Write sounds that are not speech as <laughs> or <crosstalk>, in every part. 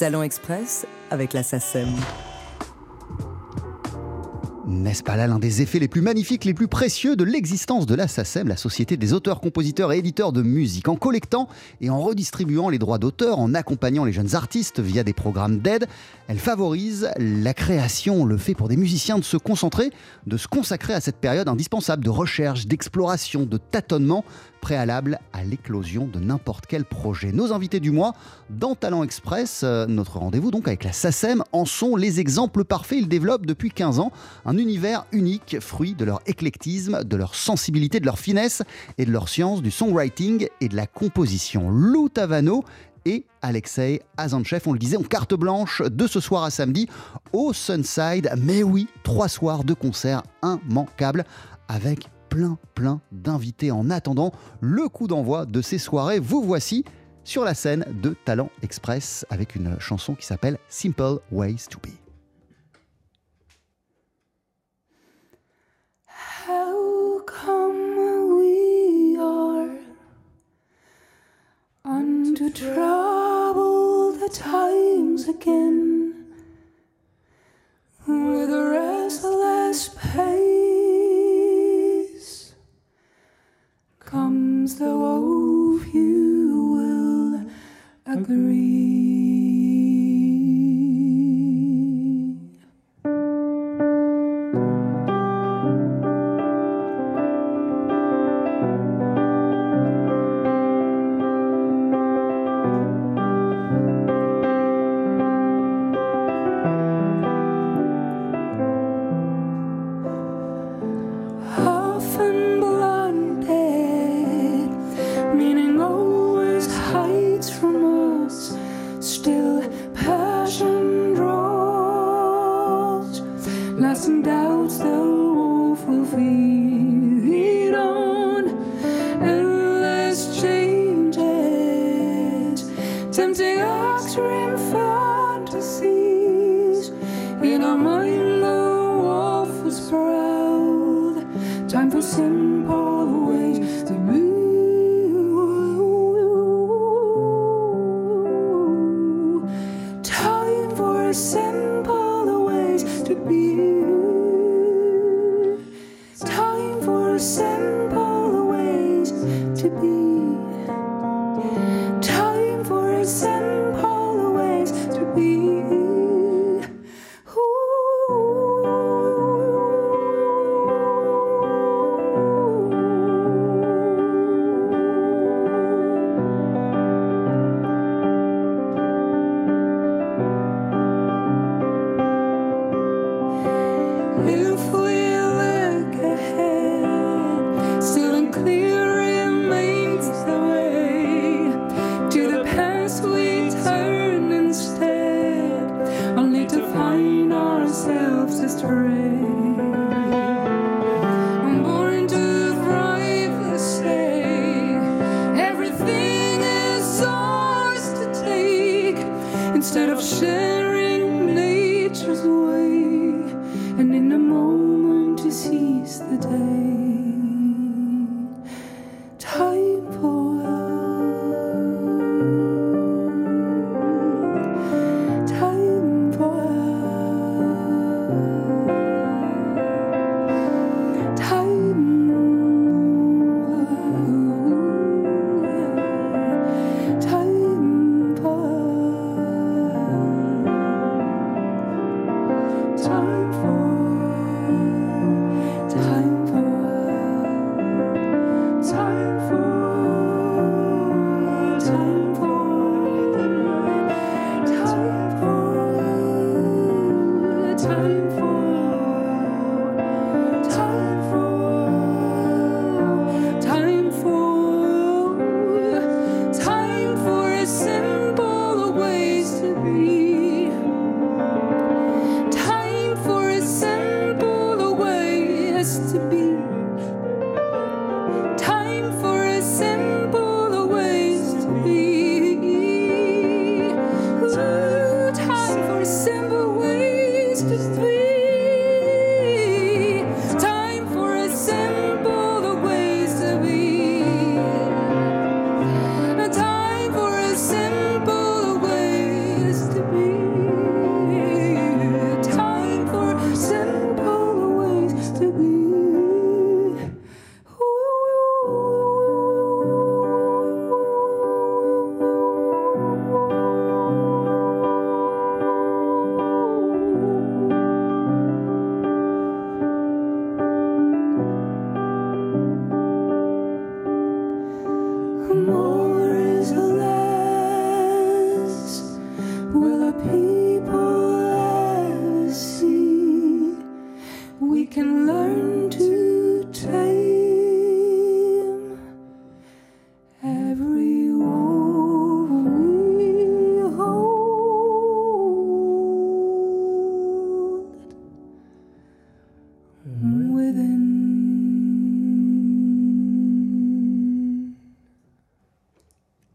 Talent Express avec la. N'est-ce pas là l'un des effets les plus magnifiques, les plus précieux de l'existence de la la Société des auteurs, compositeurs et éditeurs de musique? En collectant et en redistribuant les droits d'auteur, en accompagnant les jeunes artistes via des programmes d'aide, elle favorise la création, le fait pour des musiciens de se concentrer, de se consacrer à cette période indispensable de recherche, d'exploration, de tâtonnement préalable à l'éclosion de n'importe quel projet. Nos invités du mois dans Talent Express, euh, notre rendez-vous donc avec la SACEM, en sont les exemples parfaits. Ils développent depuis 15 ans un univers unique, fruit de leur éclectisme, de leur sensibilité, de leur finesse et de leur science du songwriting et de la composition. Lou Tavano et Alexei Azanchev. On le disait, en carte blanche de ce soir à samedi au Sunside. Mais oui, trois soirs de concerts immanquables avec plein, plein d'invités en attendant le coup d'envoi de ces soirées. Vous voici sur la scène de Talent Express avec une chanson qui s'appelle Simple Ways to Be. friend.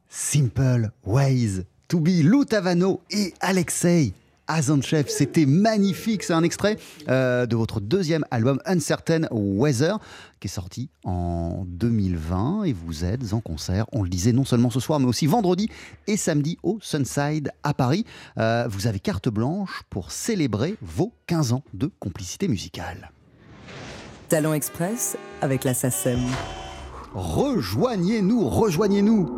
Simple Ways to be Lou Tavano et Alexei Azanchev. C'était magnifique. C'est un extrait euh, de votre deuxième album Uncertain Weather qui est sorti en 2020 et vous êtes en concert, on le disait non seulement ce soir mais aussi vendredi et samedi au Sunside à Paris. Euh, vous avez carte blanche pour célébrer vos 15 ans de complicité musicale. Talent Express avec la. Rejoignez-nous, rejoignez-nous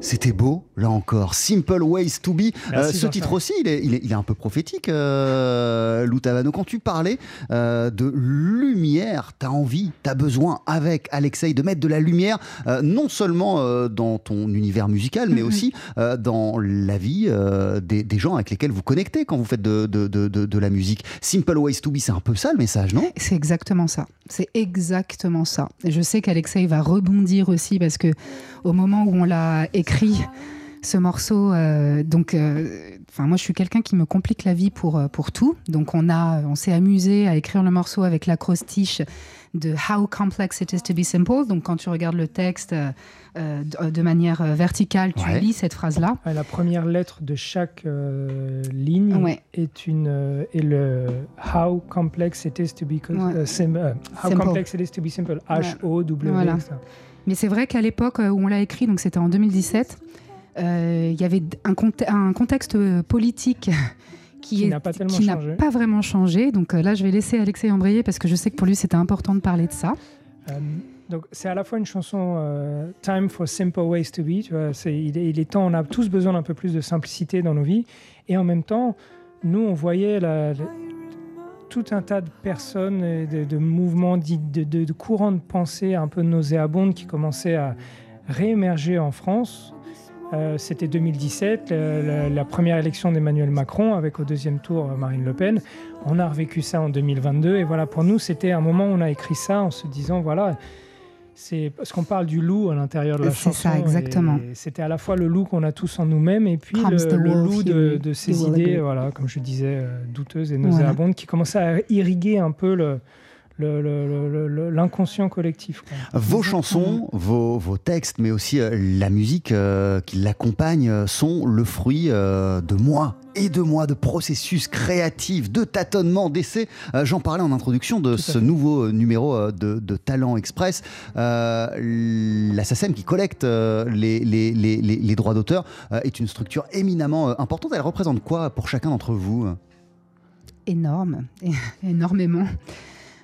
c'était beau, là encore. Simple Ways to Be. Euh, ce titre aussi, il est, il est- il est un peu prophétique, euh, Lou Tavano. Quand tu parlais euh, de lumière, tu as envie, tu as besoin, avec Alexei, de mettre de la lumière, euh, non seulement euh, dans ton univers musical, mais aussi euh, dans la vie euh, des, des gens avec lesquels vous connectez quand vous faites de, de- de- de- de la musique. Simple Ways to Be, c'est un peu ça le message, non? C'est exactement ça. C'est exactement ça. Et je sais qu'Alexei va rebondir aussi parce que au moment où on l'a écrit, ce morceau, euh, donc, euh, enfin moi je suis quelqu'un qui me complique la vie pour euh, pour tout. Donc on a, on s'est amusé à écrire le morceau avec l'acrostiche de How complex it is to be simple. Donc quand tu regardes le texte euh, de, de manière verticale, tu Ouais. lis cette phrase là. Ouais, La première lettre de chaque euh, ligne Ouais. est une euh, est le How complex it is to be Ouais. sim- How Simple. complex it is to be simple H O W Voilà. Mais c'est vrai qu'à l'époque euh, où on l'a écrit, donc c'était en 2017, euh, il y avait un, conte- un contexte euh, politique <laughs> qui, n'a pas pas vraiment changé. Donc là, je vais laisser Alexei embrayer parce que je sais que pour lui, c'était important de parler de ça. Euh, donc c'est à la fois une chanson euh, Time for Simple Ways to Be, tu vois, il, est, il est temps, on a tous besoin d'un peu plus de simplicité dans nos vies, et en même temps, nous on voyait la- la- tout un tas de personnes, et de, mouvements, de, de- courants de pensée un peu nauséabondes qui commençaient à réémerger en France. Euh, C'était 2017, la, la- la première élection d'Emmanuel Macron avec au deuxième tour euh, Marine Le Pen. On a revécu ça en 2022 et voilà, pour nous, c'était un moment où on a écrit ça en se disant voilà, c'est parce qu'on parle du loup à l'intérieur de la C'est chanson. ça, exactement. C'était à la fois le loup qu'on a tous en nous-mêmes et puis le, loup de, ces idées, voilà, comme je disais, euh, douteuses et nauséabondes, qui commençaient à irriguer un peu le- l'inconscient collectif. quoi. Vos chansons, vos, vos textes, mais aussi euh, la musique euh, qui l'accompagne euh, sont le fruit euh, de mois et de mois de processus créatifs, de tâtonnements, d'essais. Euh, J'en parlais en introduction de ce fait. nouveau numéro de, de Talent Express. Euh, la SACEM qui collecte les, les- les- les- les droits d'auteur est une structure éminemment importante. Elle représente quoi pour chacun d'entre vous? Énorme, <laughs> énormément.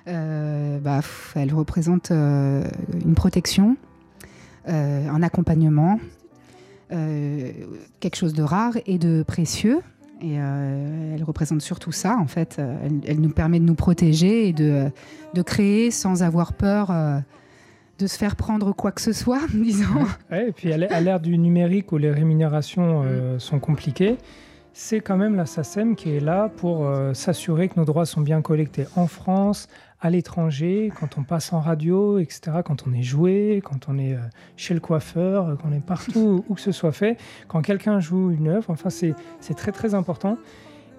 Euh, bah, elle représente euh, une protection, euh, un accompagnement, quelque chose de rare et de précieux. Et euh, elle représente surtout ça, en fait. Elle, elle nous permet de nous protéger et de, de créer sans avoir peur euh, de se faire prendre quoi que ce soit, <laughs> disons. Ouais, et puis à l'ère- du numérique où les rémunérations euh, sont compliquées, c'est quand même la SACEM qui est là pour s'assurer que nos droits sont bien collectés en France, à l'étranger, quand on passe en radio, etc., quand on est joué, quand on est euh, chez le coiffeur, euh, qu'on est partout <laughs> où que ce soit fait, quand quelqu'un joue une œuvre, enfin c'est très très important.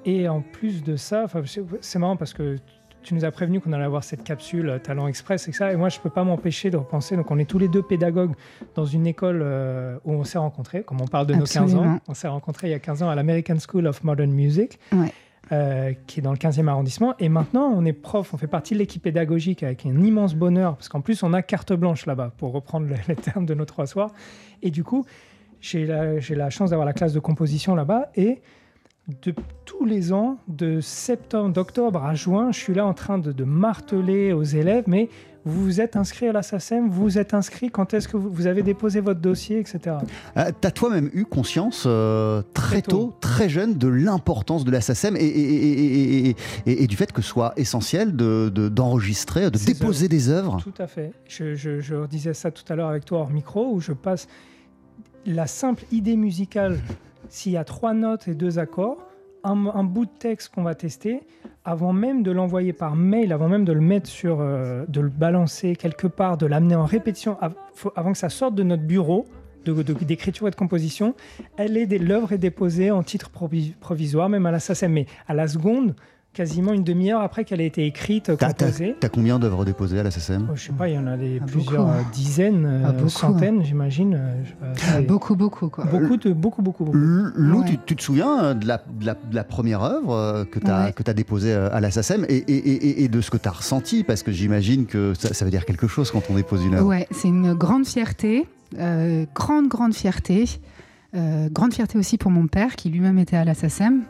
Et en plus de ça, enfin, c'est- marrant parce que tu nous as prévenu qu'on allait avoir cette capsule euh, Talent Express et ça, et moi je peux pas m'empêcher de repenser. Donc on est tous les deux pédagogues dans une école euh, où on s'est rencontrés, comme on parle de nos 15 ans. On s'est rencontrés il y a 15 ans à l'American School of Modern Music, Ouais. Euh, qui est dans le 15e arrondissement. Et maintenant, on est prof, on fait partie de l'équipe pédagogique avec un immense bonheur, parce qu'en plus, on a carte blanche là-bas, pour reprendre le- <laughs> les termes de nos trois soirs. Et du coup, j'ai la, la chance d'avoir la classe de composition là-bas. Et de tous les ans, de septembre, d'octobre à juin, je suis là en train de, de marteler aux élèves, mais vous vous êtes inscrit à la SACEM, vous vous êtes inscrit, quand est-ce que vous, vous avez déposé votre dossier, etc. Euh, T'as toi-même eu conscience euh, très Très tôt, tôt. très jeune, de l'importance de la SACEM et, du fait que ce soit essentiel de- de- d'enregistrer, de, Ces déposer des œuvres? Tout à fait. Je, je, je disais ça tout à l'heure avec toi hors micro, où je passe la simple idée musicale, s'il y a trois notes et deux accords, un, bout de texte qu'on va tester, avant même de l'envoyer par mail, avant même de le mettre sur, euh, de le balancer quelque part, de l'amener en répétition, avant que ça sorte de notre bureau d'écriture et de composition, elle est l'œuvre est déposée en titre provi- provisoire, même à la SACEM. Mais à la seconde, quasiment une demi-heure après qu'elle ait été écrite, composée. t'as combien d'œuvres déposées à la SACEM Oh, je sais pas, il y en a des Ah, plusieurs beaucoup. euh, dizaines, euh, Ah, beaucoup. centaines, j'imagine. euh, Euh, c'est- beaucoup, beaucoup, quoi. beaucoup, de, beaucoup, beaucoup, Lou, Ouais. tu, tu te souviens euh, de la, de la- de la première œuvre euh, que tu as, Ouais. déposée euh, à la SACEM et, et- et- et de ce que tu as ressenti? Parce que j'imagine que ça, ça veut dire quelque chose quand on dépose une œuvre. Ouais, c'est une grande fierté, euh, grande, grande fierté. Euh, grande fierté aussi pour mon père qui lui-même était à la SACEM.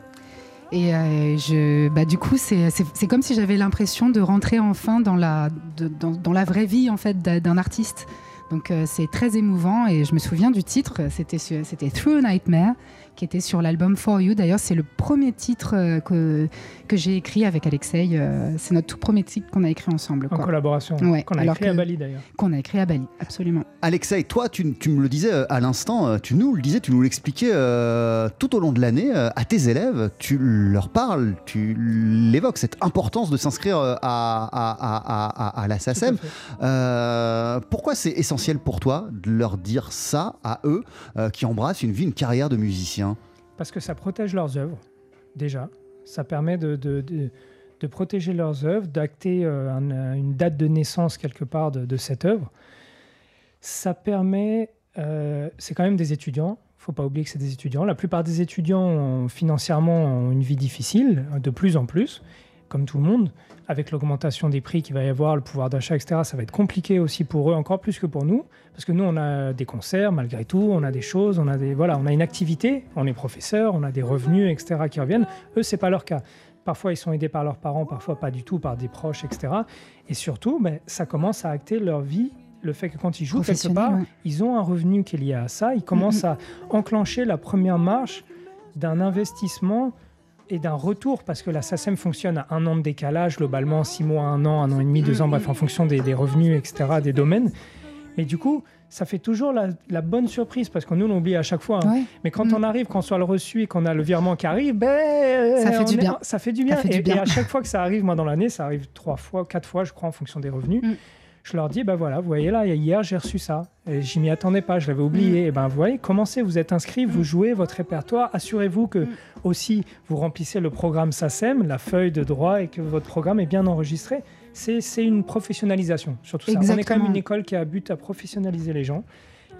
Et euh, je, bah, du coup, c'est comme si j'avais l'impression de rentrer enfin dans la, dans, la vraie vie en fait d'un artiste. Donc euh, c'est très émouvant et je me souviens du titre, c'était Through a Nightmare qui était sur l'album For You. D'ailleurs, c'est le premier titre euh, que, que j'ai écrit avec Alexei. euh, c'est notre tout premier titre qu'on a écrit ensemble. En quoi. collaboration. Ouais, Qu'on a écrit à Bali d'ailleurs. Qu'on a écrit à Bali, absolument. Alexei, toi, tu, tu me le disais euh, à l'instant, tu nous le disais, tu nous l'expliquais euh, tout au long de l'année à tes élèves, tu leur parles, tu l'évoques, cette importance de s'inscrire à, à, à- à- à la SACEM. Euh, pourquoi c'est essentiel pour toi de leur dire ça à eux euh, qui embrassent une vie, une carrière de musicien? Parce que ça protège leurs œuvres, déjà. Ça permet de, protéger leurs œuvres, d'acter euh, euh, une date de naissance quelque part de, de cette œuvre. Ça permet, euh, c'est quand même des étudiants, il ne faut pas oublier que c'est des étudiants. La plupart des étudiants ont, financièrement ont une vie difficile, de plus en plus, comme tout le monde. Avec l'augmentation des prix qu'il va y avoir, le pouvoir d'achat, etc., ça va être compliqué aussi pour eux, encore plus que pour nous. Parce que nous, on a des concerts, malgré tout, on a des choses, on a, des, voilà, on a une activité, on est professeur, on a des revenus, etc., qui reviennent. Eux, c'est pas leur cas. Parfois, ils sont aidés par leurs parents, parfois pas du tout, par des proches, etc. Et surtout, ben, ça commence à acter leur vie. Le fait que quand ils jouent quelque part, ouais. ils ont un revenu qui est lié à ça. Ils commencent à enclencher la première marche d'un investissement et d'un retour, parce que la SACEM fonctionne à un an de décalage, globalement, six mois, un an, un an et demi, deux ans, bref, en fonction des, des revenus, etc., des domaines. Mais du coup, ça fait toujours la, la bonne surprise, parce que nous, on oublie à chaque fois. hein. Ouais. Mais quand Mm. on arrive, qu'on soit le reçu et qu'on a le virement qui arrive, ben, Ça fait on du est- bien. Ça fait du bien. fait du et, bien. et à chaque fois que ça arrive, moi, dans l'année, ça arrive trois fois, quatre fois, je crois, en fonction des revenus. Mm. Je leur dis, ben voilà, vous voyez là, hier, j'ai reçu ça. Et j'y m'y attendais pas, je l'avais oublié. Mm. Et ben, vous voyez, commencez, vous êtes inscrits, vous jouez votre répertoire. Assurez-vous que Mm. aussi vous remplissez le programme SACEM, la feuille de droit, et que votre programme est bien enregistré. C'est c'est une professionnalisation, surtout ça. On est quand même une école qui a but à professionnaliser les gens.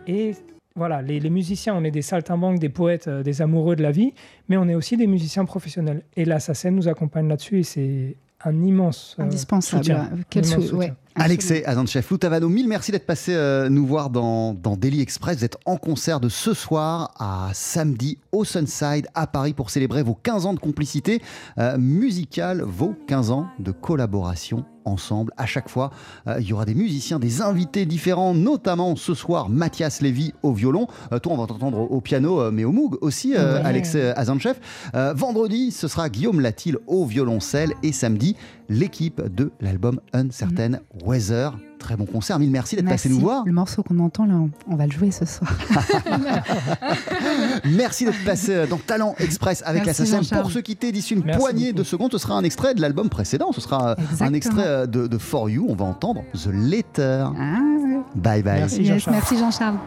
Et voilà, les, les musiciens, on est des saltimbanques, des poètes, euh, des amoureux de la vie, mais on est aussi des musiciens professionnels. Et la SACEM nous accompagne là-dessus et c'est un immense euh, Indispensable. soutien. Quel Immense sou- soutien. ouais, Alexei Azanchev, Loutavano, mille merci d'être passé euh, nous voir dans, dans Daily Express. Vous êtes en concert de ce soir à samedi au Sunside à Paris pour célébrer vos 15 ans de complicité euh, musicale, vos 15 ans de collaboration ensemble. À chaque fois, euh, il y aura des musiciens, des invités différents, notamment ce soir Mathias Lévy au violon. Euh, toi, on va t'entendre au, au piano, euh, mais au Moog aussi, Ouais. Alexei Azanchev. Vendredi, ce sera Guillaume Latil au violoncelle et samedi, l'équipe de l'album Uncertain Weather. Très bon concert, mille merci d'être passé nous voir. Le morceau qu'on entend là, on, on va le jouer ce soir. <laughs> Merci d'être passé euh, dans Talent Express avec Merci, la. Pour se quitter d'ici une Merci poignée beaucoup. de secondes, ce sera un extrait de l'album précédent. Ce sera euh, un extrait euh, de, de For You. On va entendre The Letter. Ah. Bye bye. Merci. Jean-Charles. merci Jean-Charles.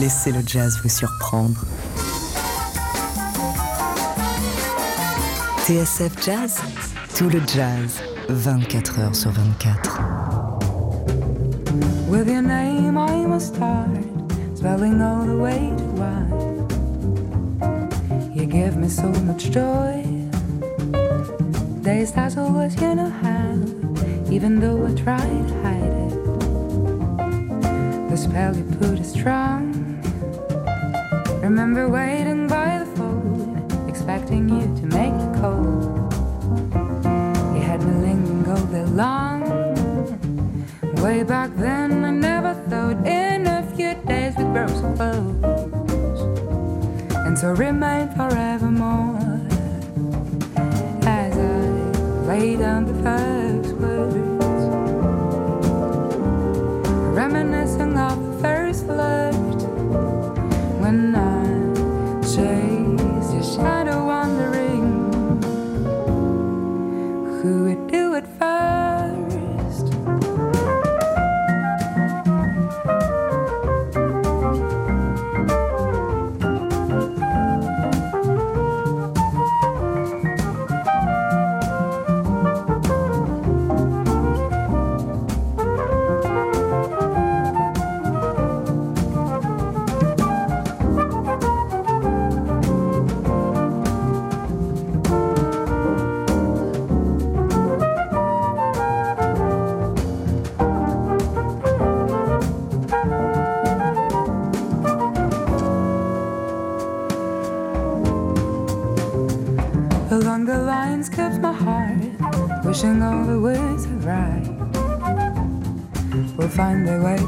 Laissez le jazz vous surprendre. TSF Jazz, tout le jazz, 24 heures sur 24. With your name, I must start spelling all the way to wife. You give me so much joy. Days that's always know how, even though I try to hide it. The spell you put is strong. Remember waiting by the phone, expecting you to make it cold. All day long. Way back then, I never thought in a few days we'd grow so close, and so remain forevermore. As I lay down the first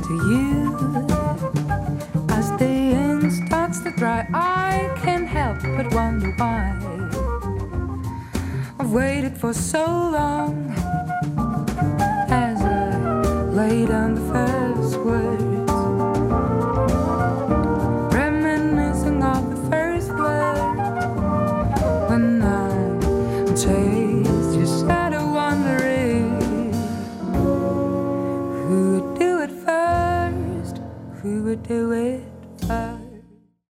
to you as the ink starts to dry. I can't help but wonder why I've waited for so long as I lay down the first. do it.